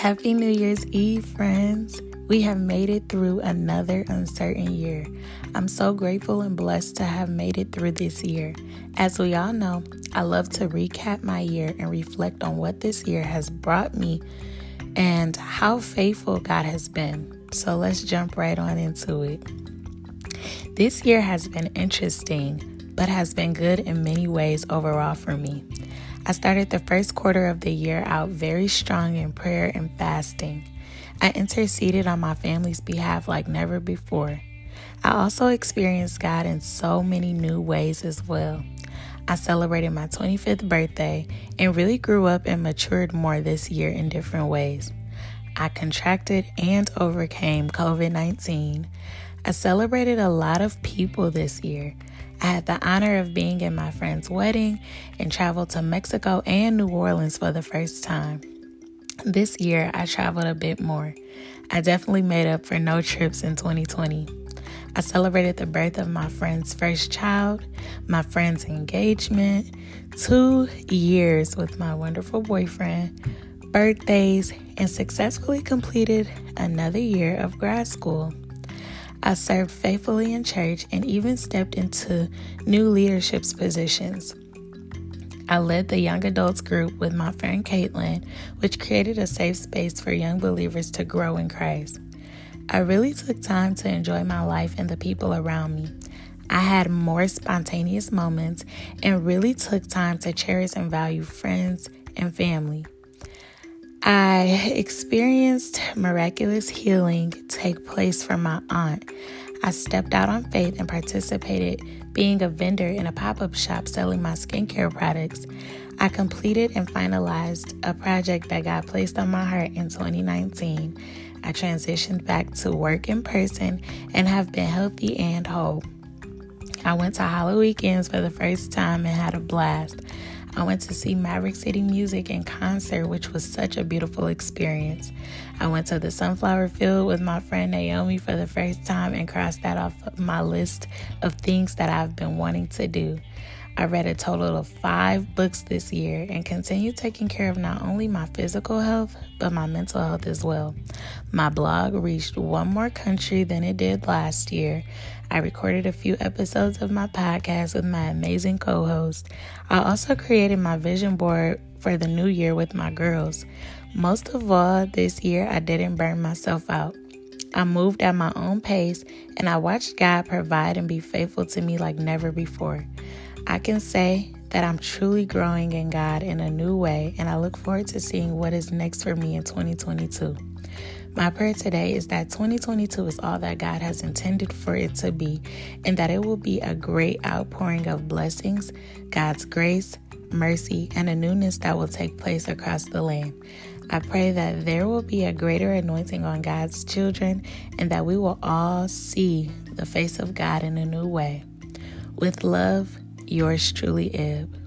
Happy New Year's Eve, friends. We have made it through another uncertain year. I'm so grateful and blessed to have made it through this year. As we all know, I love to recap my year and reflect on what this year has brought me and how faithful God has been. So let's jump right on into it. This year has been interesting, but has been good in many ways overall for me. I started the first quarter of the year out very strong in prayer and fasting. I interceded on my family's behalf like never before. I also experienced God in so many new ways as well. I celebrated my 25th birthday and really grew up and matured more this year in different ways. I contracted and overcame COVID 19. I celebrated a lot of people this year. I had the honor of being in my friend's wedding and traveled to Mexico and New Orleans for the first time. This year, I traveled a bit more. I definitely made up for no trips in 2020. I celebrated the birth of my friend's first child, my friend's engagement, two years with my wonderful boyfriend, birthdays, and successfully completed another year of grad school. I served faithfully in church and even stepped into new leadership positions. I led the young adults group with my friend Caitlin, which created a safe space for young believers to grow in Christ. I really took time to enjoy my life and the people around me. I had more spontaneous moments and really took time to cherish and value friends and family. I experienced miraculous healing take place for my aunt. I stepped out on faith and participated being a vendor in a pop up shop selling my skincare products. I completed and finalized a project that got placed on my heart in 2019. I transitioned back to work in person and have been healthy and whole. I went to Hollow Weekends for the first time and had a blast. I went to see Maverick City Music in concert, which was such a beautiful experience. I went to the Sunflower Field with my friend Naomi for the first time and crossed that off my list of things that I've been wanting to do. I read a total of five books this year and continue taking care of not only my physical health, but my mental health as well. My blog reached one more country than it did last year. I recorded a few episodes of my podcast with my amazing co host. I also created my vision board for the new year with my girls. Most of all, this year I didn't burn myself out. I moved at my own pace and I watched God provide and be faithful to me like never before. I can say that I'm truly growing in God in a new way, and I look forward to seeing what is next for me in 2022. My prayer today is that 2022 is all that God has intended for it to be, and that it will be a great outpouring of blessings, God's grace, mercy, and a newness that will take place across the land. I pray that there will be a greater anointing on God's children and that we will all see the face of God in a new way. With love, yours truly, Ib.